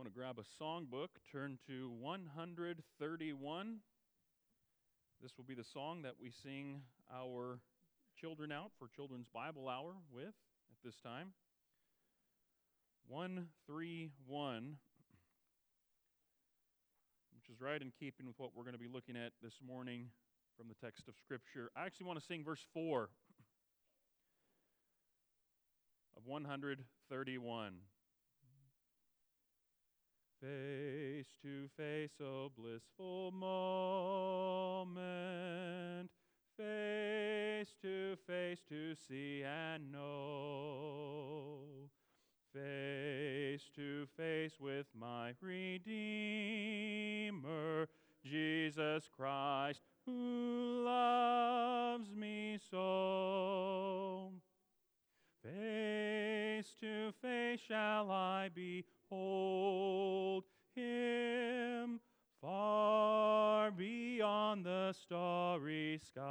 want to grab a songbook, turn to 131. This will be the song that we sing our children out for Children's Bible Hour with at this time. 131, which is right in keeping with what we're going to be looking at this morning from the text of Scripture. I actually want to sing verse 4 of 131. Face to face, oh blissful moment. Face to face to see and know. Face to face with my Redeemer, Jesus Christ, who loves me so. Face to face shall I behold him far beyond the starry sky.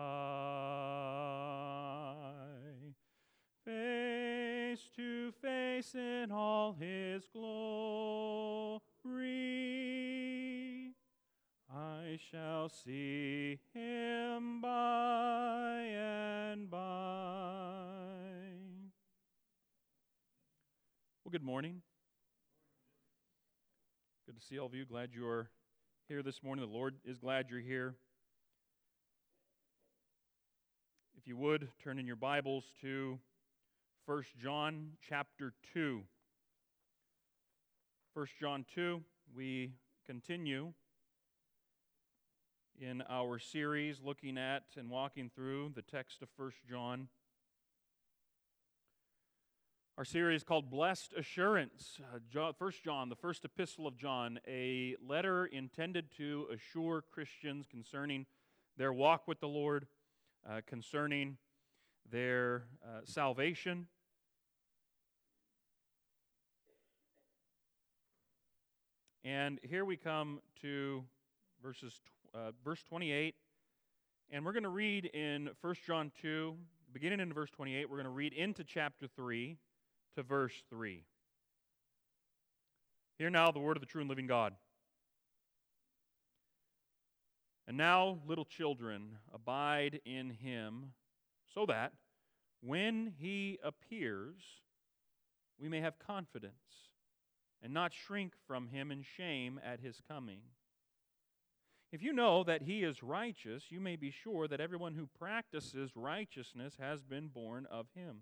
Face to face in all his glory, I shall see him by and by. Well, good morning. Good to see all of you. Glad you are here this morning. The Lord is glad you're here. If you would, turn in your Bibles to 1 John chapter 2. 1 John 2, we continue in our series looking at and walking through the text of 1 John. Our series called Blessed Assurance. Uh, First John, the first epistle of John, a letter intended to assure Christians concerning their walk with the Lord, uh, concerning their uh, salvation. And here we come to verses uh, verse 28, and we're going to read in 1 John 2, beginning in verse 28. We're going to read into chapter 3 to verse 3. Hear now the word of the true and living God. And now, little children, abide in him, so that when he appears, we may have confidence and not shrink from him in shame at his coming. If you know that he is righteous, you may be sure that everyone who practices righteousness has been born of him.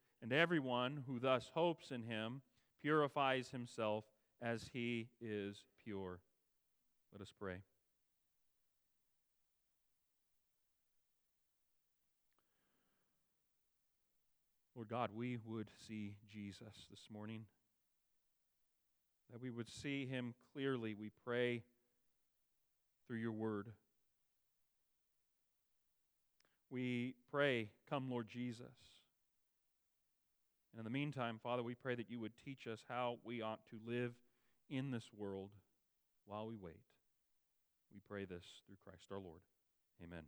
and everyone who thus hopes in him purifies himself as he is pure. Let us pray. Lord God, we would see Jesus this morning, that we would see him clearly, we pray through your word. We pray, Come, Lord Jesus. And in the meantime, Father, we pray that you would teach us how we ought to live in this world while we wait. We pray this through Christ our Lord. Amen.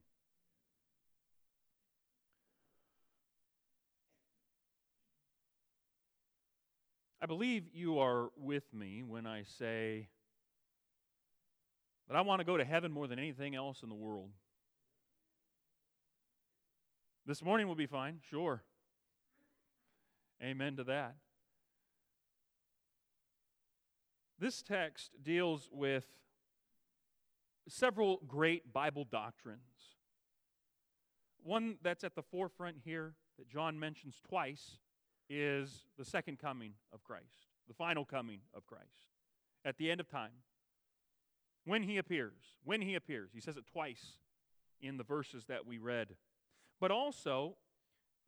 I believe you are with me when I say that I want to go to heaven more than anything else in the world. This morning will be fine, sure. Amen to that. This text deals with several great Bible doctrines. One that's at the forefront here that John mentions twice is the second coming of Christ, the final coming of Christ at the end of time. When he appears, when he appears, he says it twice in the verses that we read. But also,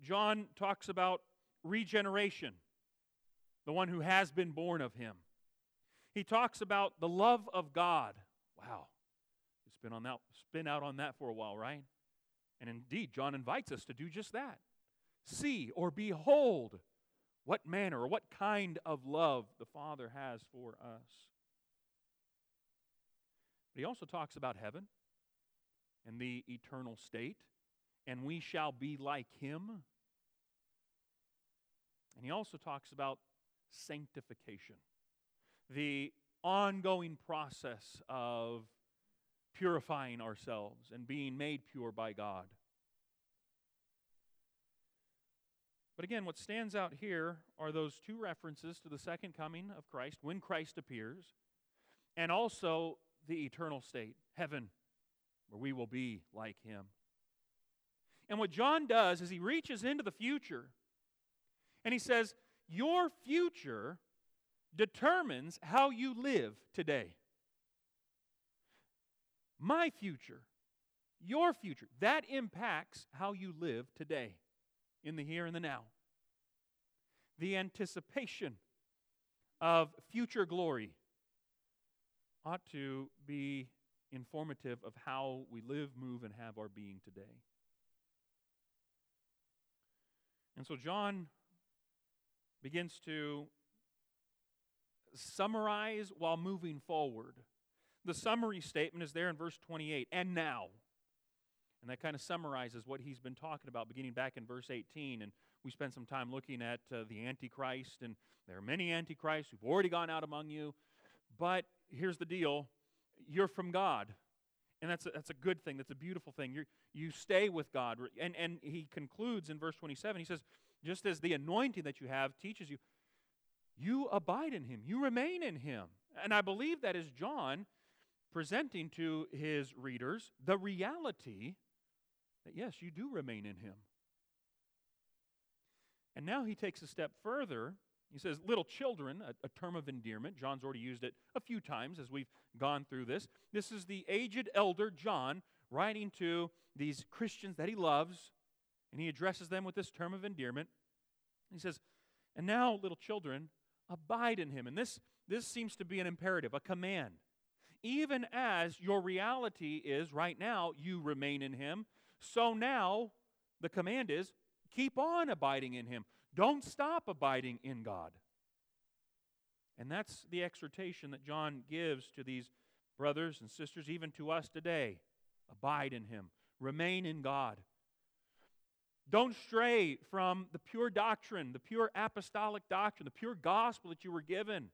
John talks about regeneration, the one who has been born of him. He talks about the love of God. Wow. It's been on that spin out on that for a while, right? And indeed, John invites us to do just that. See or behold what manner or what kind of love the Father has for us. But he also talks about heaven and the eternal state, and we shall be like him. And he also talks about sanctification, the ongoing process of purifying ourselves and being made pure by God. But again, what stands out here are those two references to the second coming of Christ, when Christ appears, and also the eternal state, heaven, where we will be like him. And what John does is he reaches into the future and he says, Your future determines how you live today. My future, your future, that impacts how you live today in the here and the now. The anticipation of future glory ought to be informative of how we live, move, and have our being today. And so John begins to summarize while moving forward. The summary statement is there in verse 28 and now. And that kind of summarizes what he's been talking about beginning back in verse 18. And we spent some time looking at uh, the Antichrist, and there are many Antichrists who've already gone out among you. But here's the deal you're from God. And that's a, that's a good thing. That's a beautiful thing. you you stay with God. And, and he concludes in verse 27 he says, just as the anointing that you have teaches you, you abide in him, you remain in him. And I believe that is John presenting to his readers the reality that yes, you do remain in him. And now he takes a step further. He says, little children, a, a, term of endearment. John's already used it a few times as we've gone through this. This is the aged elder John writing to these Christians that he loves, and he addresses them with this term of endearment. He says, And now, little children, abide in him. And this, this seems to be an imperative, a command. Even as your reality is right now, you remain in him, so now the command is keep on abiding in him. Don't stop abiding in God. And that's the exhortation that John gives to these brothers and sisters, even to us today. Abide in him, remain in God. Don't stray from the pure doctrine, the pure apostolic doctrine, the pure gospel that you were given.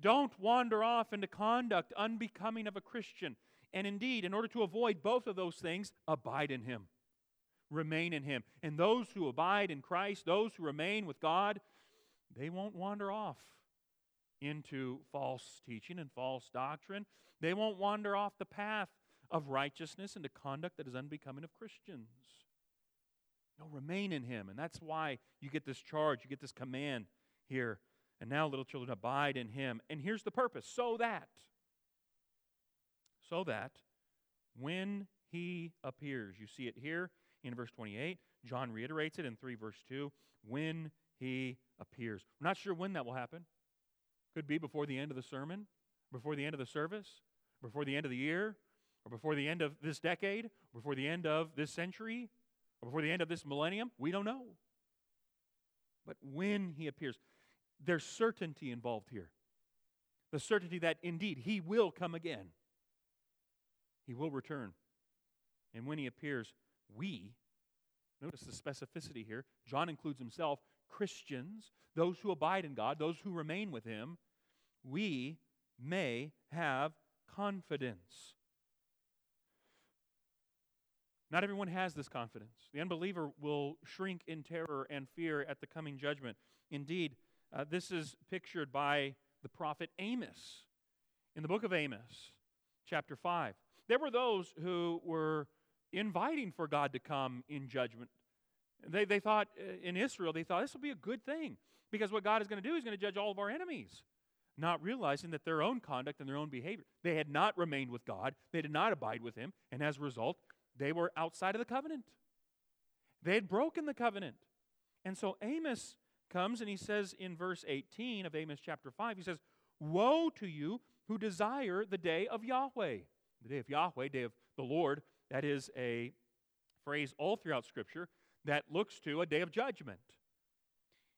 Don't wander off into conduct unbecoming of a Christian. And indeed, in order to avoid both of those things, abide in Him. Remain in Him. And those who abide in Christ, those who remain with God, they won't wander off into false teaching and false doctrine. They won't wander off the path of righteousness into conduct that is unbecoming of Christians. Remain in him. And that's why you get this charge, you get this command here. And now, little children, abide in him. And here's the purpose so that, so that when he appears, you see it here in verse 28. John reiterates it in 3 verse 2 when he appears. We're not sure when that will happen. Could be before the end of the sermon, before the end of the service, before the end of the year, or before the end of this decade, before the end of this century, or before the end of this millennium? We don't know. But when he appears, there's certainty involved here. The certainty that indeed he will come again, he will return. And when he appears, we, notice the specificity here, John includes himself, Christians, those who abide in God, those who remain with him, we may have confidence. Not everyone has this confidence. The unbeliever will shrink in terror and fear at the coming judgment. Indeed, uh, this is pictured by the prophet Amos in the book of Amos, chapter 5. There were those who were inviting for God to come in judgment. They, they thought uh, in Israel, they thought this will be a good thing because what God is going to do is going to judge all of our enemies, not realizing that their own conduct and their own behavior, they had not remained with God, they did not abide with Him, and as a result, they were outside of the covenant. They had broken the covenant. And so Amos comes and he says in verse 18 of Amos chapter 5, he says, Woe to you who desire the day of Yahweh. The day of Yahweh, day of the Lord, that is a phrase all throughout Scripture that looks to a day of judgment.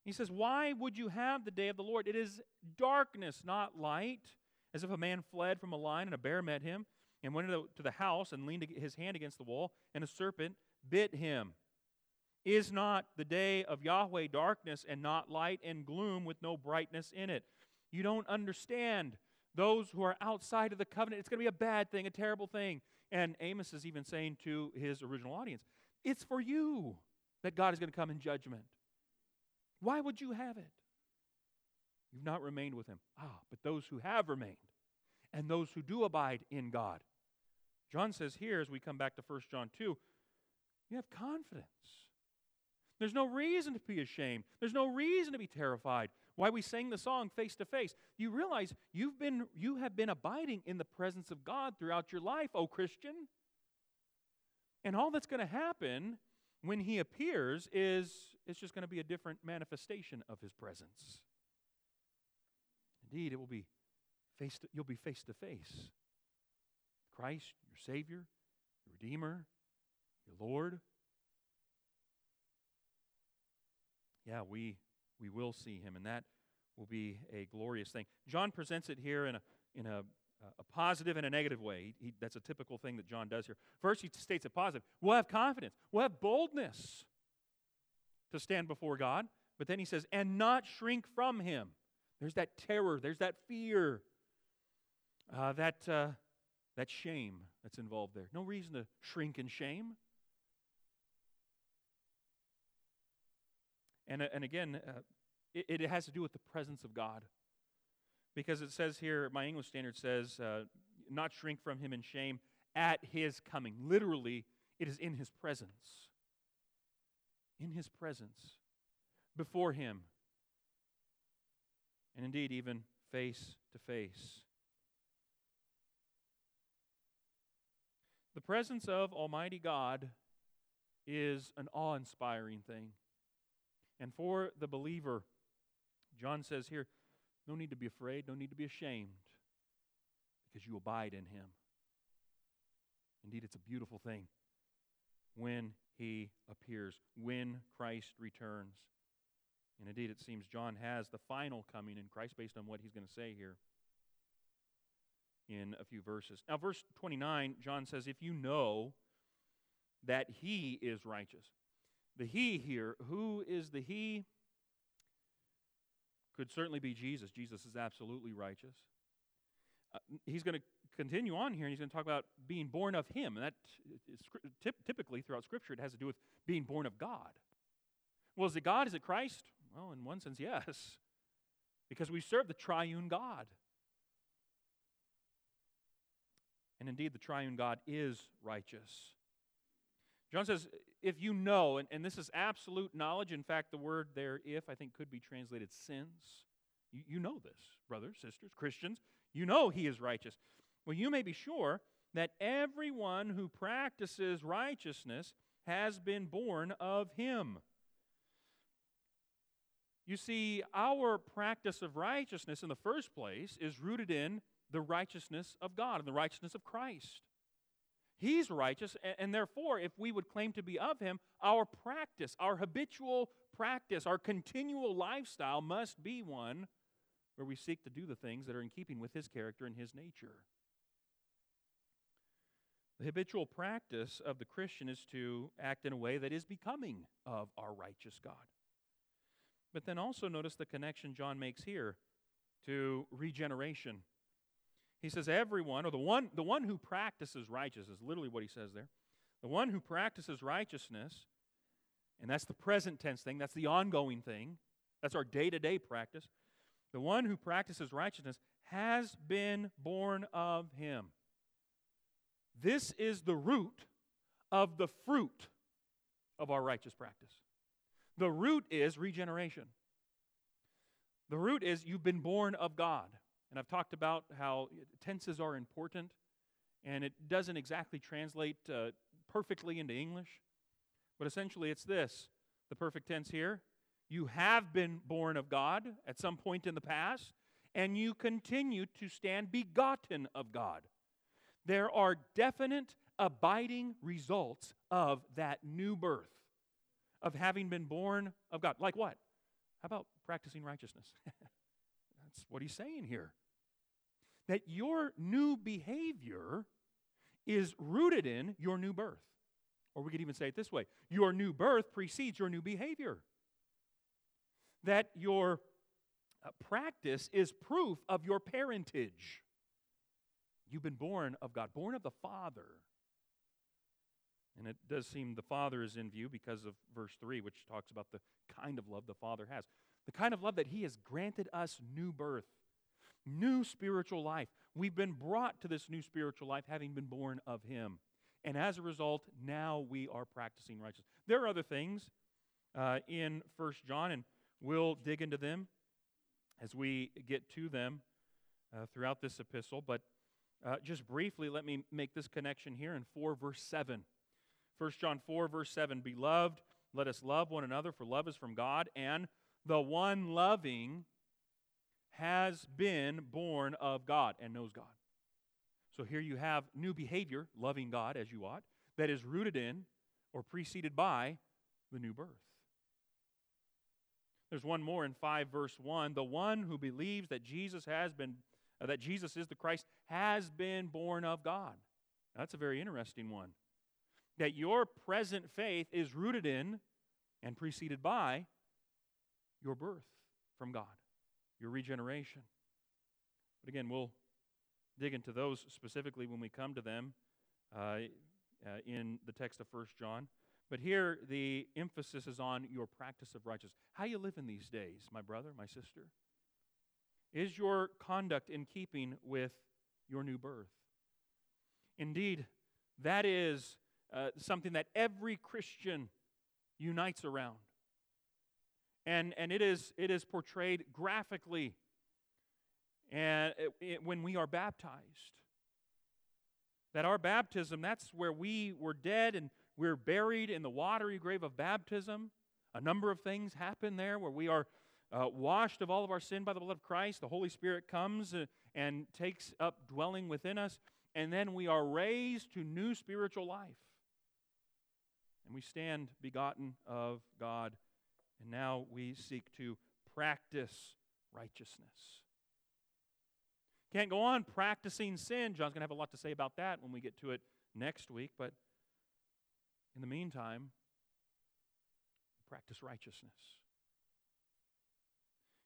He says, Why would you have the day of the Lord? It is darkness, not light. As if a man fled from a lion and a bear met him and went to the house and leaned his hand against the wall, and a serpent bit him. Is not the day of Yahweh darkness and not light and gloom with no brightness in it? You don't understand. Those who are outside of the covenant, it's going to be a bad thing, a terrible thing. And Amos is even saying to his original audience, It's for you that God is going to come in judgment. Why would you have it? You've not remained with him. Ah, but those who have remained and those who do abide in God. John says here, as we come back to 1 John 2, you have confidence. There's no reason to be ashamed. There's no reason to be terrified. Why we sang the song face to face. You realize you've been you have been abiding in the presence of God throughout your life, oh Christian. And all that's going to happen when he appears is it's just going to be a different manifestation of his presence. Indeed, it will be face to, you'll be face to face. Christ, your Savior, your Redeemer, your Lord. Yeah, we we will see him, and that will be a glorious thing. John presents it here in a in a a positive and a negative way. He, he, that's a typical thing that John does here. First, he states a positive. We'll have confidence. We'll have boldness to stand before God. But then he says, and not shrink from him. There's that terror, there's that fear, uh, that, uh, that shame that's involved there. No reason to shrink in shame. And, uh, and again, uh, it, it, has to do with the presence of God. Because it says here, my English standard says, uh, not shrink from him in shame at his coming. Literally, it is in his presence. In his presence. Before him. And indeed, even face to face. The presence of Almighty God is an awe inspiring thing. And for the believer, John says here, no need to be afraid, no need to be ashamed, because you abide in him. Indeed, it's a beautiful thing when he appears, when Christ returns. And indeed, it seems John has the final coming in Christ based on what he's going to say here in a few verses. Now, verse 29, John says, If you know that he is righteous. The he here, who is the he? could certainly be Jesus. Jesus is absolutely righteous. Uh, he's going to continue on here and he's going to talk about being born of him. And that is, typically throughout Scripture, it has to do with being born of God. Well, is it God? Is it Christ? Well, in one sense, yes. Because we serve the triune God. And indeed, the triune God is righteous. John says, if you know, and, and this is absolute knowledge, in fact, the word there, if, I think could be translated since. You, you know this, brothers, sisters, Christians. You know he is righteous. Well, you may be sure that everyone who practices righteousness has been born of him. You see, our practice of righteousness in the first place is rooted in the righteousness of God and the righteousness of Christ. He's righteous, and, and therefore, if we would claim to be of Him, our practice, our habitual practice, our continual lifestyle must be one where we seek to do the things that are in keeping with His character and His nature. The habitual practice of the Christian is to act in a way that is becoming of our righteous God. But then also notice the connection John makes here to regeneration. He says, everyone, or the one, the one who practices righteousness, literally what he says there. The one who practices righteousness, and that's the present tense thing, that's the ongoing thing, that's our day to day practice. The one who practices righteousness has been born of him. This is the root of the fruit of our righteous practice. The root is regeneration. The root is you've been born of God. And I've talked about how tenses are important, and it doesn't exactly translate uh, perfectly into English. But essentially, it's this the perfect tense here. You have been born of God at some point in the past, and you continue to stand begotten of God. There are definite, abiding results of that new birth, of having been born of God. Like what? How about practicing righteousness? That's what he's saying here. That your new behavior is rooted in your new birth. Or we could even say it this way your new birth precedes your new behavior. That your uh, practice is proof of your parentage. You've been born of God, born of the Father. And it does seem the Father is in view because of verse 3, which talks about the kind of love the Father has. The kind of love that He has granted us new birth, new spiritual life. We've been brought to this new spiritual life having been born of Him. And as a result, now we are practicing righteousness. There are other things uh, in First John, and we'll dig into them as we get to them uh, throughout this epistle. But uh, just briefly, let me make this connection here in 4 verse 7. 1 John 4 verse 7 Beloved, let us love one another, for love is from God, and the one loving has been born of God and knows God. So here you have new behavior, loving God as you ought, that is rooted in or preceded by the new birth. There's one more in 5 verse 1. The one who believes that Jesus has been uh, that Jesus is the Christ has been born of God. That's a very interesting one. That your present faith is rooted in and preceded by your birth from God, your regeneration. But again, we'll dig into those specifically when we come to them uh, uh, in the text of First John. But here, the emphasis is on your practice of righteousness. How you live in these days, my brother, my sister? Is your conduct in keeping with your new birth? Indeed, that is uh, something that every Christian unites around. And, and it, is, it is portrayed graphically and it, it, when we are baptized. That our baptism, that's where we were dead and we're buried in the watery grave of baptism. A number of things happen there where we are uh, washed of all of our sin by the blood of Christ. The Holy Spirit comes uh, and takes up dwelling within us. And then we are raised to new spiritual life. And we stand begotten of God. And now we seek to practice righteousness. Can't go on practicing sin. John's going to have a lot to say about that when we get to it next week. But in the meantime, practice righteousness.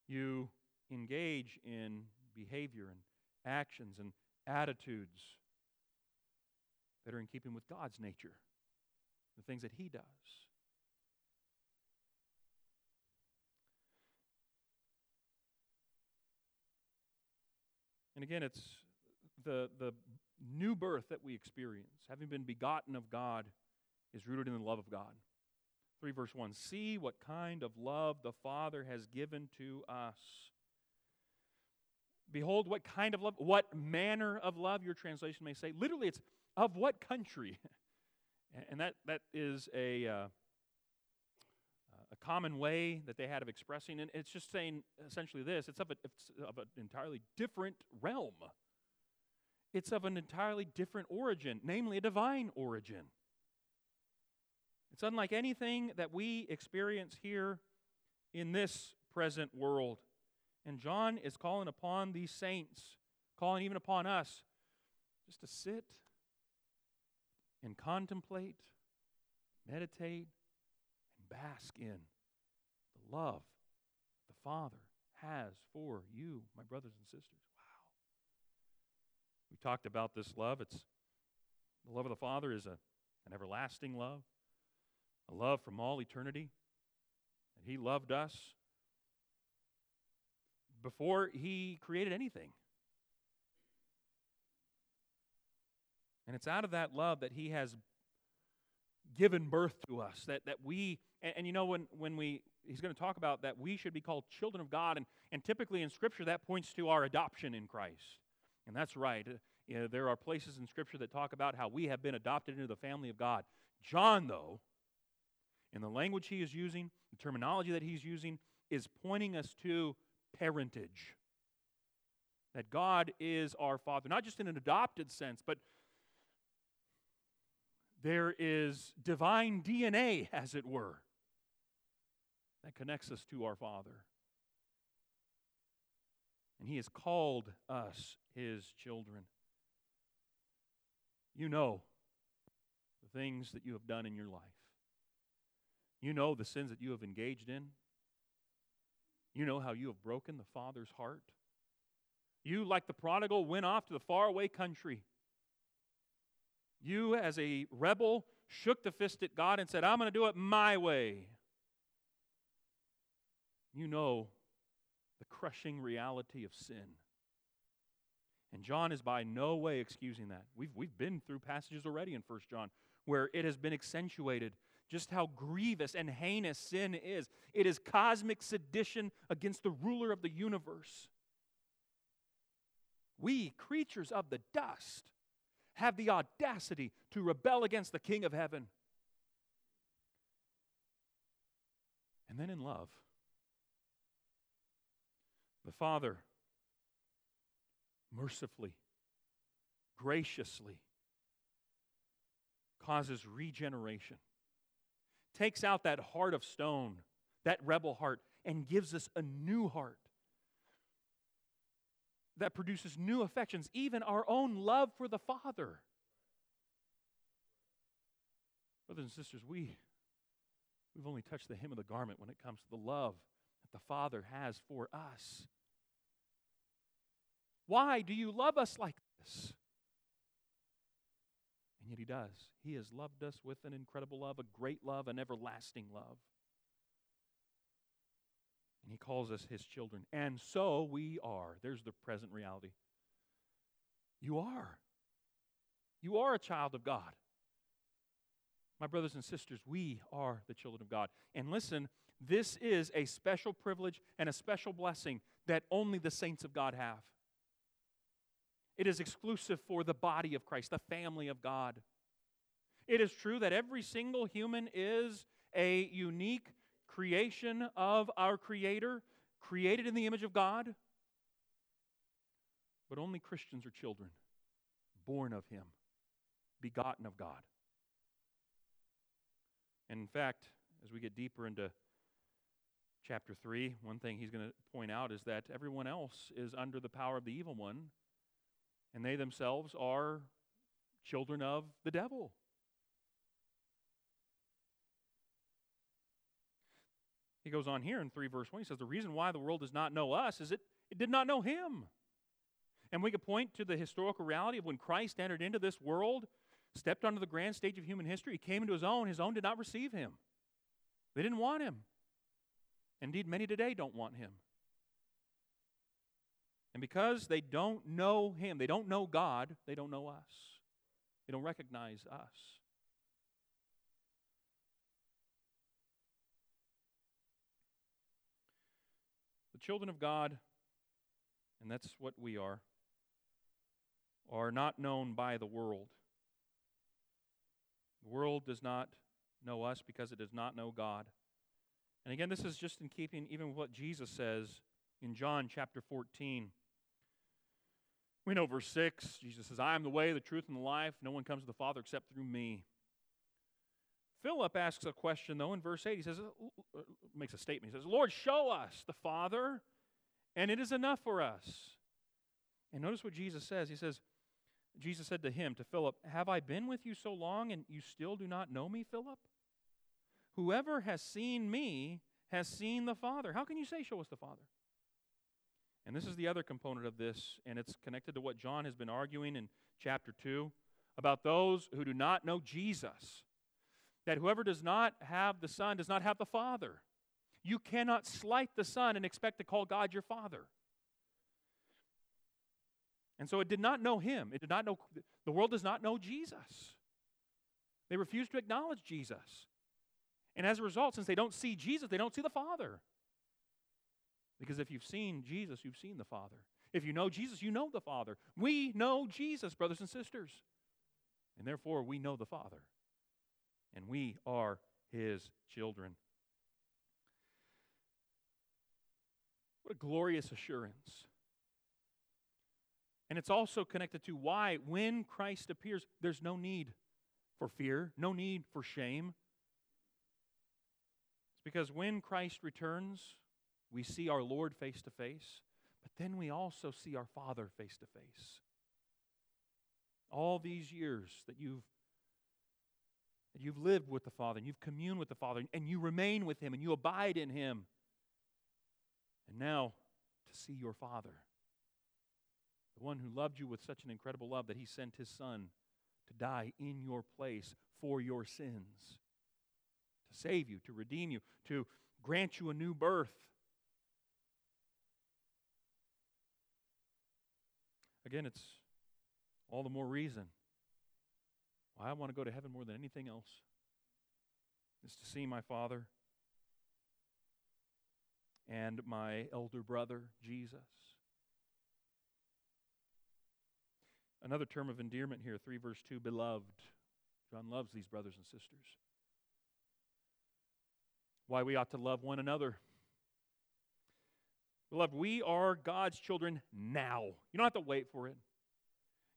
You engage in behavior and actions and attitudes that are in keeping with God's nature, the things that He does. And again, it's the, the new birth that we experience, having been begotten of God, is rooted in the love of God. 3 verse 1 See what kind of love the Father has given to us. Behold, what kind of love, what manner of love, your translation may say. Literally, it's of what country. and that, that is a, uh, a common way that they had of expressing it. It's just saying essentially this it's of, a, it's of an entirely different realm. It's of an entirely different origin, namely a divine origin. It's unlike anything that we experience here in this present world. And John is calling upon these saints, calling even upon us, just to sit and contemplate, meditate, and bask in the love the Father has for you, my brothers and sisters. Wow. We talked about this love. It's the love of the Father is a, an everlasting love a love from all eternity. And He loved us before He created anything. And it's out of that love that He has given birth to us. That, that we, and, and you know, when, when we, He's going to talk about that we should be called children of God. And, and typically in Scripture, that points to our adoption in Christ. And that's right. Uh, you know, there are places in Scripture that talk about how we have been adopted into the family of God. John, though, in the language he is using, the terminology that he's using, is pointing us to parentage. that God is our Father, not just in an adopted sense, but there is divine DNA, as it were, that connects us to our Father. And He has called us His children. You know the things that you have done in your life. You know the sins that you have engaged in. You know how you have broken the Father's heart. You, like the prodigal, went off to the faraway country. You, as a rebel, shook the fist at God and said, I'm going to do it my way. You know the crushing reality of sin. And John is by no way excusing that. We've, we've been through passages already in 1 John where it has been accentuated just how grievous and heinous sin is. It is cosmic sedition against the ruler of the universe. We, creatures of the dust, have the audacity to rebel against the King of heaven. And then in love, the Father mercifully, graciously causes regeneration, takes out that heart of stone, that rebel heart, and gives us a new heart that produces new affections, even our own love for the Father. Brothers and sisters, we, we've only touched the hem of the garment when it comes to the love that the Father has for us. Why do you love us like this? And yet He does. He has loved us with an incredible love, a great love, an everlasting love. And He calls us His children. And so we are. There's the present reality. You are. You are a child of God. My brothers and sisters, we are the children of God. And listen, this is a special privilege and a special blessing that only the saints of God have. It is exclusive for the body of Christ, the family of God. It is true that every single human is a unique creation of our Creator, created in the image of God. But only Christians are children, born of Him, begotten of God. And in fact, as we get deeper into chapter 3, one thing he's going to point out is that everyone else is under the power of the evil one and they themselves are children of the devil. He goes on here in 3 verse 1. He says, The reason why the world does not know us is it, it did not know him. And we could point to the historical reality of when Christ entered into this world, stepped onto the grand stage of human history. He came into his own. His own did not receive him, they didn't want him. Indeed, many today don't want him. And because they don't know Him, they don't know God, they don't know us. They don't recognize us. Children of God, and that's what we are, are not known by the world. The world does not know us because it does not know God. And again, this is just in keeping even with what Jesus says in John chapter 14. We know verse 6, Jesus says, I am the way, the truth, and the life. No one comes to the Father except through me. Philip asks a question, though, in verse 8. He says, uh, uh, makes a statement. He says, Lord, show us the Father, and it is enough for us. And notice what Jesus says. He says, Jesus said to him, to Philip, Have I been with you so long, and you still do not know me, Philip? Whoever has seen me has seen the Father. How can you say, Show us the Father? And this is the other component of this, and it's connected to what John has been arguing in chapter 2 about those who do not know Jesus. That whoever does not have the Son does not have the Father. You cannot slight the Son and expect to call God your Father. And so it did not know him. It did not know the world does not know Jesus. They refuse to acknowledge Jesus. And as a result, since they don't see Jesus, they don't see the Father. Because if you've seen Jesus, you've seen the Father. If you know Jesus, you know the Father. We know Jesus, brothers and sisters. And therefore, we know the Father. And we are his children. What a glorious assurance And it's also connected to why, when Christ appears, there's no need for fear, no need for shame. It's because when Christ returns, we see our Lord face to face, but then we also see our Father face to face. All these years that you've you've lived with the Father and you've communed with the Father and you remain with Him and you abide in Him. And now to see your Father, the one who loved you with such an incredible love that He sent His Son to die in your place for your sins, to save you, to redeem you, to grant you a new birth. Again, it's all the more reason why I want to go to heaven more than anything else is to see my Father and my elder brother, Jesus. Another term of endearment here, 3 verse 2, beloved. John loves these brothers and sisters. Why we ought to love one another. Beloved, we are God's children now. You don't have to wait for it.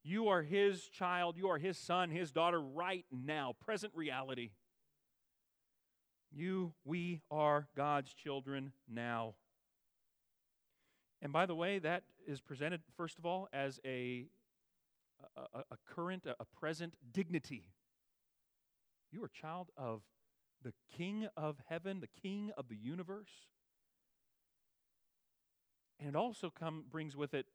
You are His child, you are His son, His daughter right now, present reality. You, we are God's children now. And by the way, that is presented, first of all, as a a, a current, a, a present dignity. You are a child of the King of heaven, the King of the universe. And it also come, brings with it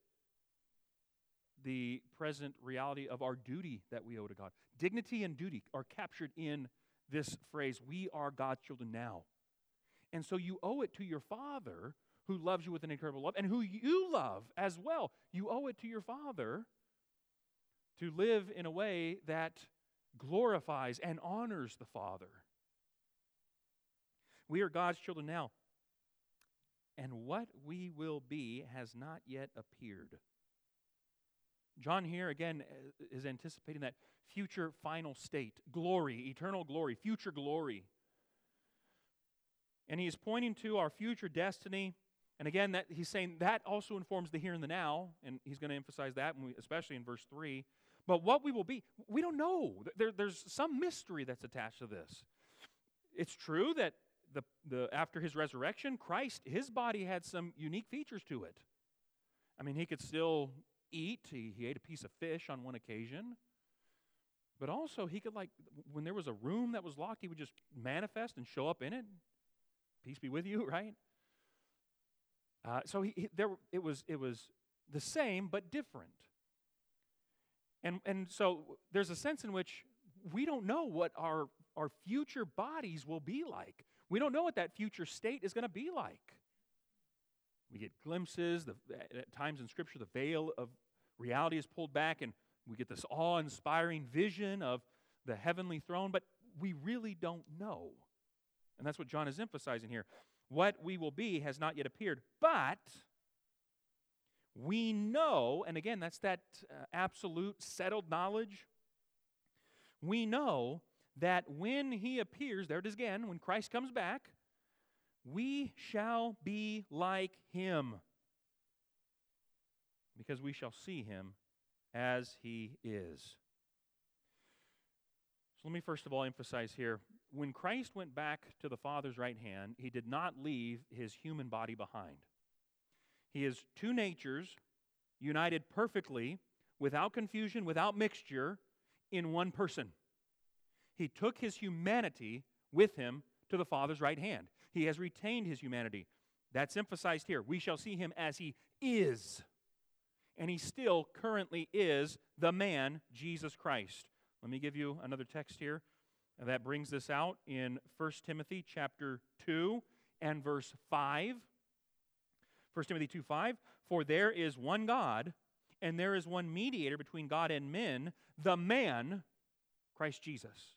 the present reality of our duty that we owe to God. Dignity and duty are captured in this phrase we are God's children now. And so you owe it to your Father who loves you with an incredible love and who you love as well. You owe it to your Father to live in a way that glorifies and honors the Father. We are God's children now, and what we will be has not yet appeared. John here again uh, is anticipating that future final state, glory, eternal glory, future glory. And he is pointing to our future destiny. And again, that he's saying that also informs the here and the now, and he's going to emphasize that, especially in verse 3. But what we will be, we don't know. There, there's some mystery that's attached to this. It's true that the, the, after his resurrection, Christ, his body had some unique features to it. I mean, he could still eat, he, he ate a piece of fish on one occasion. But also, he could, like, when there was a room that was locked, he would just manifest and show up in it. Peace be with you, right? Uh, so he, he, there, it, was, it was the same but different. And, and so there's a sense in which we don't know what our, our future bodies will be like. We don't know what that future state is going to be like. We get glimpses, the, at times in Scripture, the veil of reality is pulled back, and we get this awe inspiring vision of the heavenly throne, but we really don't know. And that's what John is emphasizing here. What we will be has not yet appeared, but we know, and again, that's that uh, absolute settled knowledge. We know that when he appears, there it is again, when Christ comes back, we shall be like him because we shall see him as he is. So let me first of all emphasize here when Christ went back to the Father's right hand, he did not leave his human body behind. He is two natures united perfectly, without confusion, without mixture, in one person. He took his humanity with him to the Father's right hand. He has retained his humanity. That's emphasized here. We shall see him as he is. And he still currently is the man, Jesus Christ. Let me give you another text here that brings this out in 1 Timothy chapter 2 and verse 5. 1 Timothy 2 5, for there is one God, and there is one mediator between God and men, the man, Christ Jesus.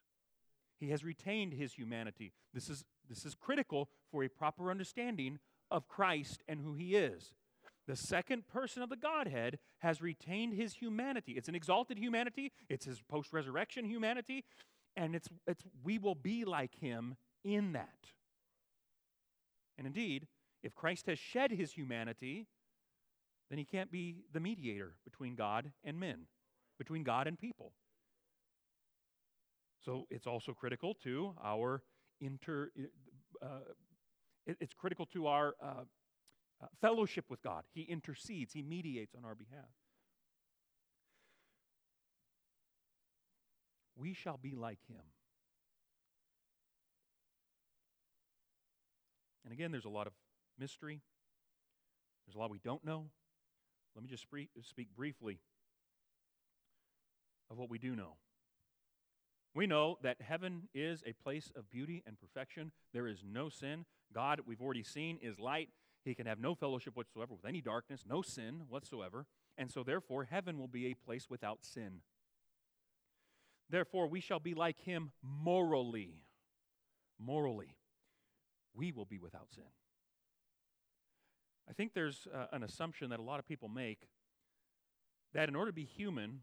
He has retained his humanity. This is, this is critical for a proper understanding of Christ and who he is. The second person of the Godhead has retained his humanity. It's an exalted humanity, it's his post resurrection humanity, and it's, it's, we will be like him in that. And indeed, if Christ has shed his humanity, then he can't be the mediator between God and men, between God and people. So it's also critical to our inter. Uh, it, it's critical to our uh, fellowship with God. He intercedes, He mediates on our behalf. We shall be like Him. And again, there's a lot of mystery, there's a lot we don't know. Let me just speak briefly of what we do know. We know that heaven is a place of beauty and perfection. There is no sin. God, we've already seen, is light. He can have no fellowship whatsoever with any darkness, no sin whatsoever. And so, therefore, heaven will be a place without sin. Therefore, we shall be like him morally. Morally. We will be without sin. I think there's uh, an assumption that a lot of people make that in order to be human,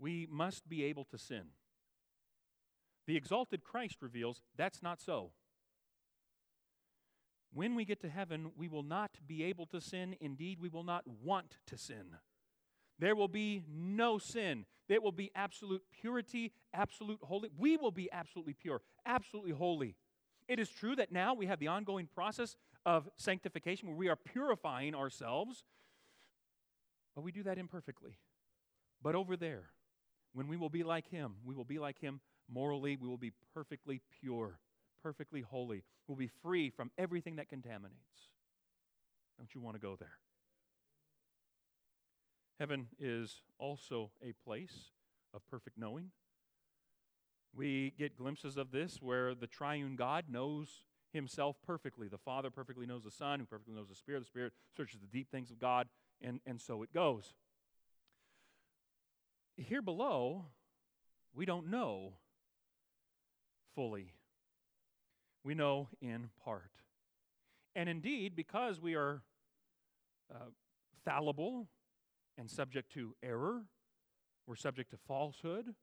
we must be able to sin. The exalted Christ reveals that's not so. When we get to heaven, we will not be able to sin. Indeed, we will not want to sin. There will be no sin. There will be absolute purity, absolute holy. We will be absolutely pure, absolutely holy. It is true that now we have the ongoing process of sanctification where we are purifying ourselves, but we do that imperfectly. But over there, when we will be like Him, we will be like Him morally, we will be perfectly pure, perfectly holy. We'll be free from everything that contaminates. Don't you want to go there? Heaven is also a place of perfect knowing. We get glimpses of this where the triune God knows himself perfectly. The Father perfectly knows the Son, who perfectly knows the Spirit. The Spirit searches the deep things of God, and, and so it goes. Here below, we don't know fully, we know in part. And indeed, because we are uh, fallible and subject to error, we're subject to falsehood.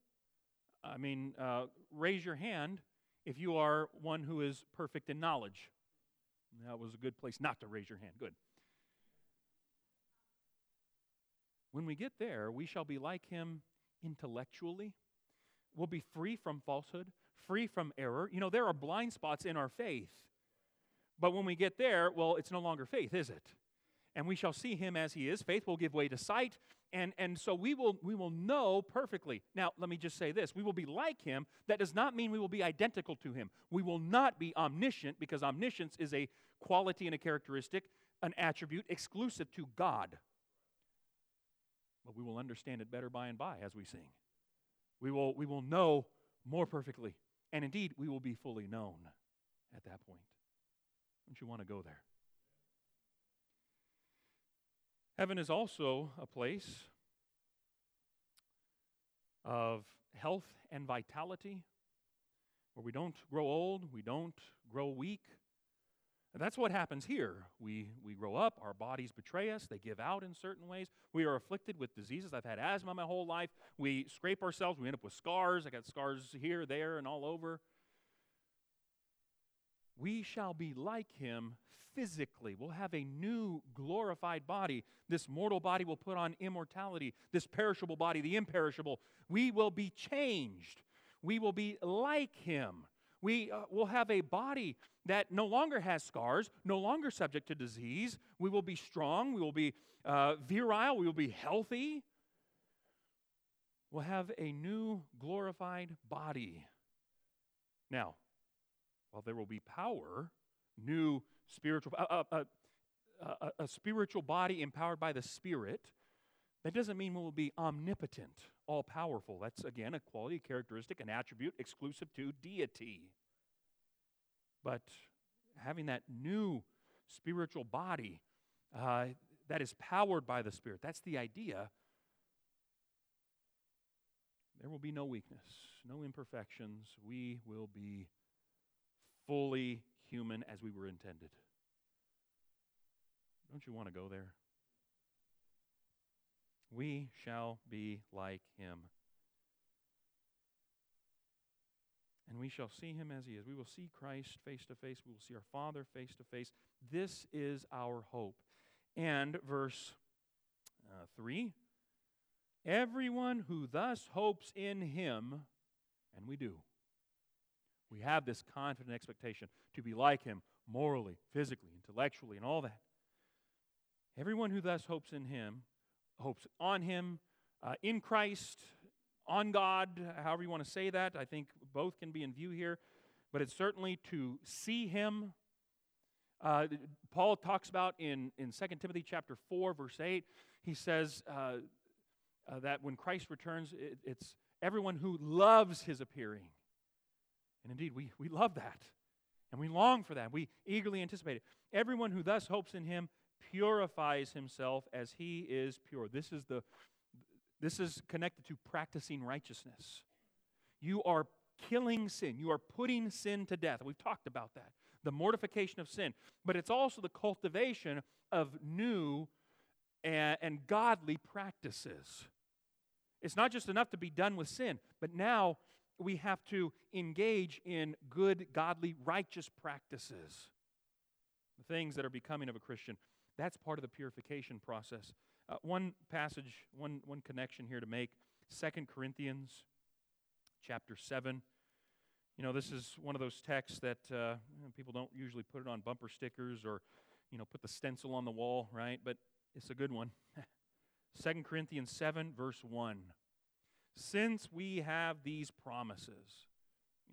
I mean, uh, raise your hand if you are one who is perfect in knowledge. That was a good place not to raise your hand. Good. When we get there, we shall be like him intellectually. We'll be free from falsehood, free from error. You know, there are blind spots in our faith. But when we get there, well, it's no longer faith, is it? And we shall see him as he is. Faith will give way to sight, and, and so we will, we will know perfectly. Now, let me just say this we will be like him. That does not mean we will be identical to him. We will not be omniscient because omniscience is a quality and a characteristic, an attribute exclusive to God. But we will understand it better by and by as we sing. We will, we will know more perfectly. And indeed, we will be fully known at that point. Don't you want to go there? Heaven is also a place of health and vitality where we don't grow old, we don't grow weak. And that's what happens here. We, we grow up, our bodies betray us, they give out in certain ways. We are afflicted with diseases. I've had asthma my whole life. We scrape ourselves, we end up with scars. I got scars here, there, and all over. We shall be like him physically. We'll have a new glorified body. This mortal body will put on immortality. This perishable body, the imperishable, we will be changed. We will be like him. We uh, will have a body that no longer has scars, no longer subject to disease. We will be strong. We will be uh, virile. We will be healthy. We'll have a new glorified body. Now, while there will be power, new spiritual, uh, uh, uh, a spiritual body empowered by the Spirit, that doesn't mean we'll be omnipotent, all powerful. That's, again, a quality, a characteristic, an attribute exclusive to deity. But having that new spiritual body uh, that is powered by the Spirit, that's the idea. There will be no weakness, no imperfections. We will be fully human as we were intended. Don't you want to go there? We shall be like him. And we shall see him as he is. We will see Christ face to face. We will see our Father face to face. This is our hope. And verse uh, 3 Everyone who thus hopes in him, and we do, we have this confident expectation to be like him morally, physically, intellectually, and all that. Everyone who thus hopes in him, hopes on him, uh, in Christ, on God, however you want to say that. I think both can be in view here, but it's certainly to see him. Uh, Paul talks about in, in 2 Timothy chapter 4, verse 8, he says uh, uh, that when Christ returns, it, it's everyone who loves his appearing. And indeed, we, we love that. And we long for that. We eagerly anticipate it. Everyone who thus hopes in him purifies himself as he is pure. This is the this is connected to practicing righteousness. You are killing sin. You are putting sin to death. We've talked about that. The mortification of sin. But it's also the cultivation of new and, and godly practices. It's not just enough to be done with sin, but now we have to engage in good, godly, righteous practices. The things that are becoming of a Christian. That's part of the purification process. Uh, one passage, one, one connection here to make Second Corinthians chapter 7. You know, this is one of those texts that uh, people don't usually put it on bumper stickers or, you know, put the stencil on the wall, right? But it's a good one. Second Corinthians 7, verse 1. Since we have these promises,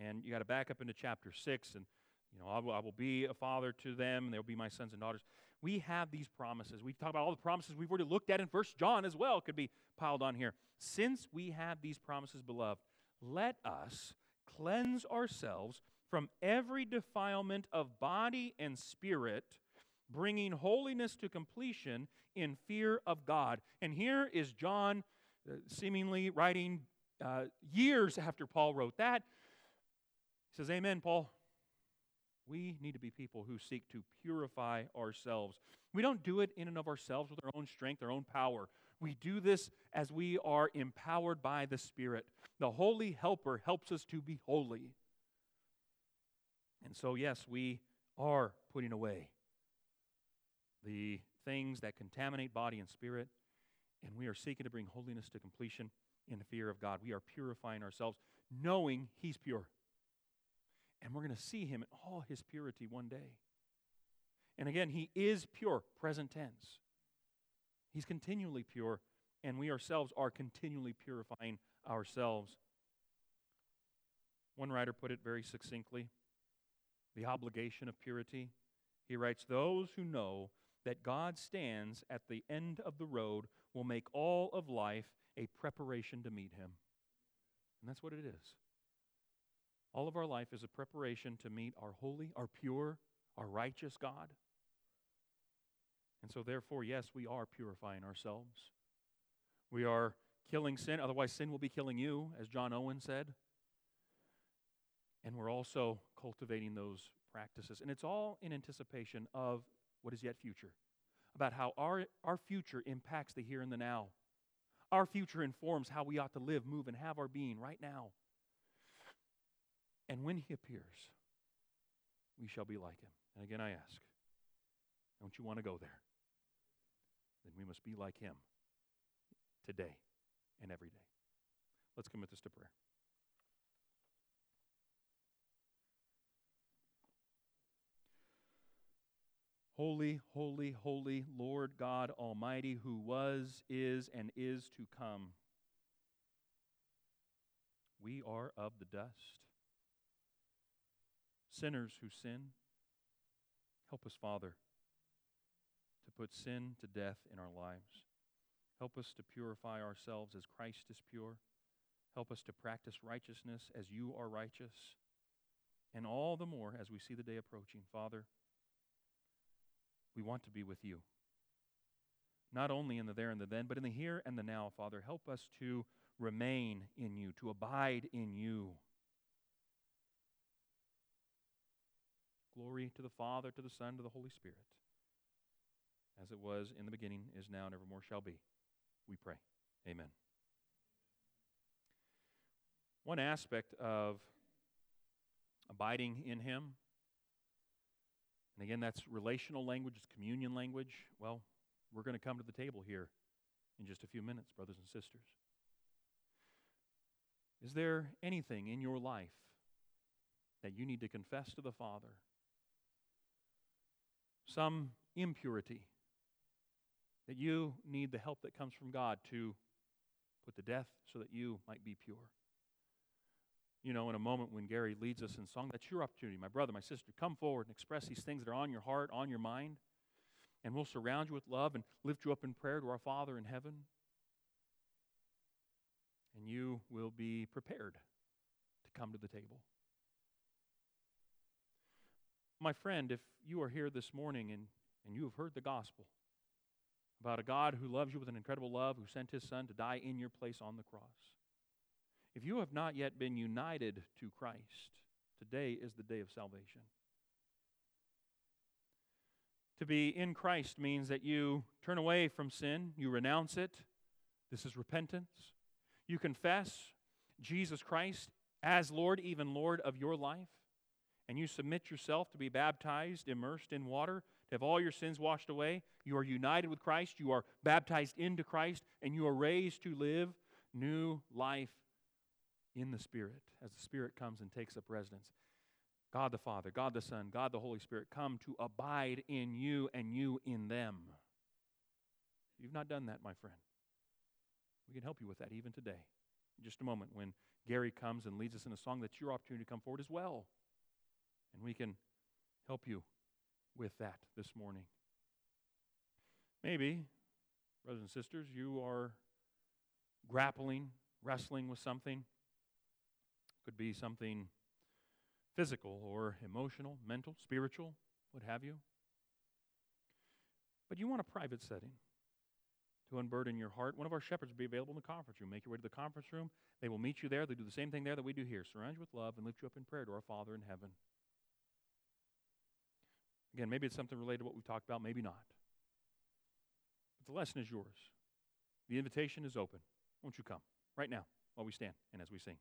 and you got to back up into chapter 6, and, you know, I will, I will be a father to them, and they'll be my sons and daughters. We have these promises. We've talked about all the promises we've already looked at in First John as well, could be piled on here. Since we have these promises, beloved, let us cleanse ourselves from every defilement of body and spirit, bringing holiness to completion in fear of God. And here is John uh, seemingly writing uh, years after Paul wrote that. He says, Amen, Paul. We need to be people who seek to purify ourselves. We don't do it in and of ourselves with our own strength, our own power. We do this as we are empowered by the Spirit. The Holy Helper helps us to be holy. And so, yes, we are putting away the things that contaminate body and spirit, and we are seeking to bring holiness to completion in the fear of God. We are purifying ourselves, knowing He's pure. And we're going to see Him in all His purity one day. And again, He is pure, present tense. He's continually pure, and we ourselves are continually purifying ourselves. One writer put it very succinctly the obligation of purity. He writes, Those who know that God stands at the end of the road will make all of life a preparation to meet Him. And that's what it is. All of our life is a preparation to meet our holy, our pure, our righteous God. And so, therefore, yes, we are purifying ourselves. We are killing sin, otherwise, sin will be killing you, as John Owen said. And we're also cultivating those practices. And it's all in anticipation of what is yet future, about how our, our future impacts the here and the now. Our future informs how we ought to live, move, and have our being right now. And when he appears, we shall be like him. And again, I ask, don't you want to go there? Then we must be like him today and every day. Let's commit this to prayer. Holy, holy, holy Lord God Almighty, who was, is, and is to come. We are of the dust sinners who sin. Help us, Father, to put sin to death in our lives. Help us to purify ourselves as Christ is pure. Help us to practice righteousness as you are righteous. And all the more as we see the day approaching, Father, we want to be with you. Not only in the there and the then, but in the here and the now, Father. Help us to remain in you, to abide in you. Glory to the Father, to the Son, to the Holy Spirit, as it was in the beginning, is now, and evermore shall be. We pray. Amen. One aspect of abiding in Him, and again, that's relational language, it's communion language. Well, we're going to come to the table here in just a few minutes, brothers and sisters. Is there anything in your life that you need to confess to the Father? Some impurity that you need the help that comes from God to put to death so that you might be pure. You know, in a moment when Gary leads us in song, that's your opportunity, my brother, my sister. Come forward and express these things that are on your heart, on your mind, and we'll surround you with love and lift you up in prayer to our Father in heaven. And you will be prepared to come to the table. My friend, if you are here this morning and, and you have heard the gospel, about a God who loves you with an incredible love, who sent his Son to die in your place on the cross. If you have not yet been united to Christ, today is the day of salvation. To be in Christ means that you turn away from sin, you renounce it. This is repentance. You confess Jesus Christ as Lord, even Lord of your life, and you submit yourself to be baptized, immersed in water to have all your sins washed away. You are united with Christ. You are baptized into Christ, and you are raised to live new life in the Spirit as the Spirit comes and takes up residence. God the Father, God the Son, God the Holy Spirit come to abide in you and you in them. You've not done that, my friend. We can help you with that even today. In just a moment, when Gary comes and leads us in a song, that's your opportunity to come forward as well. And we can help you with that this morning. Maybe, brothers and sisters, you are grappling, wrestling with something. Could be something physical or emotional, mental, spiritual, what have you. But you want a private setting to unburden your heart. One of our shepherds will be available in the conference room. Make your way to the conference room. They will meet you there. They do the same thing there that we do here surround you with love and lift you up in prayer to our Father in heaven. Again, maybe it's something related to what we've talked about, maybe not. But the lesson is yours. The invitation is open. Won't you come right now while we stand and as we sing?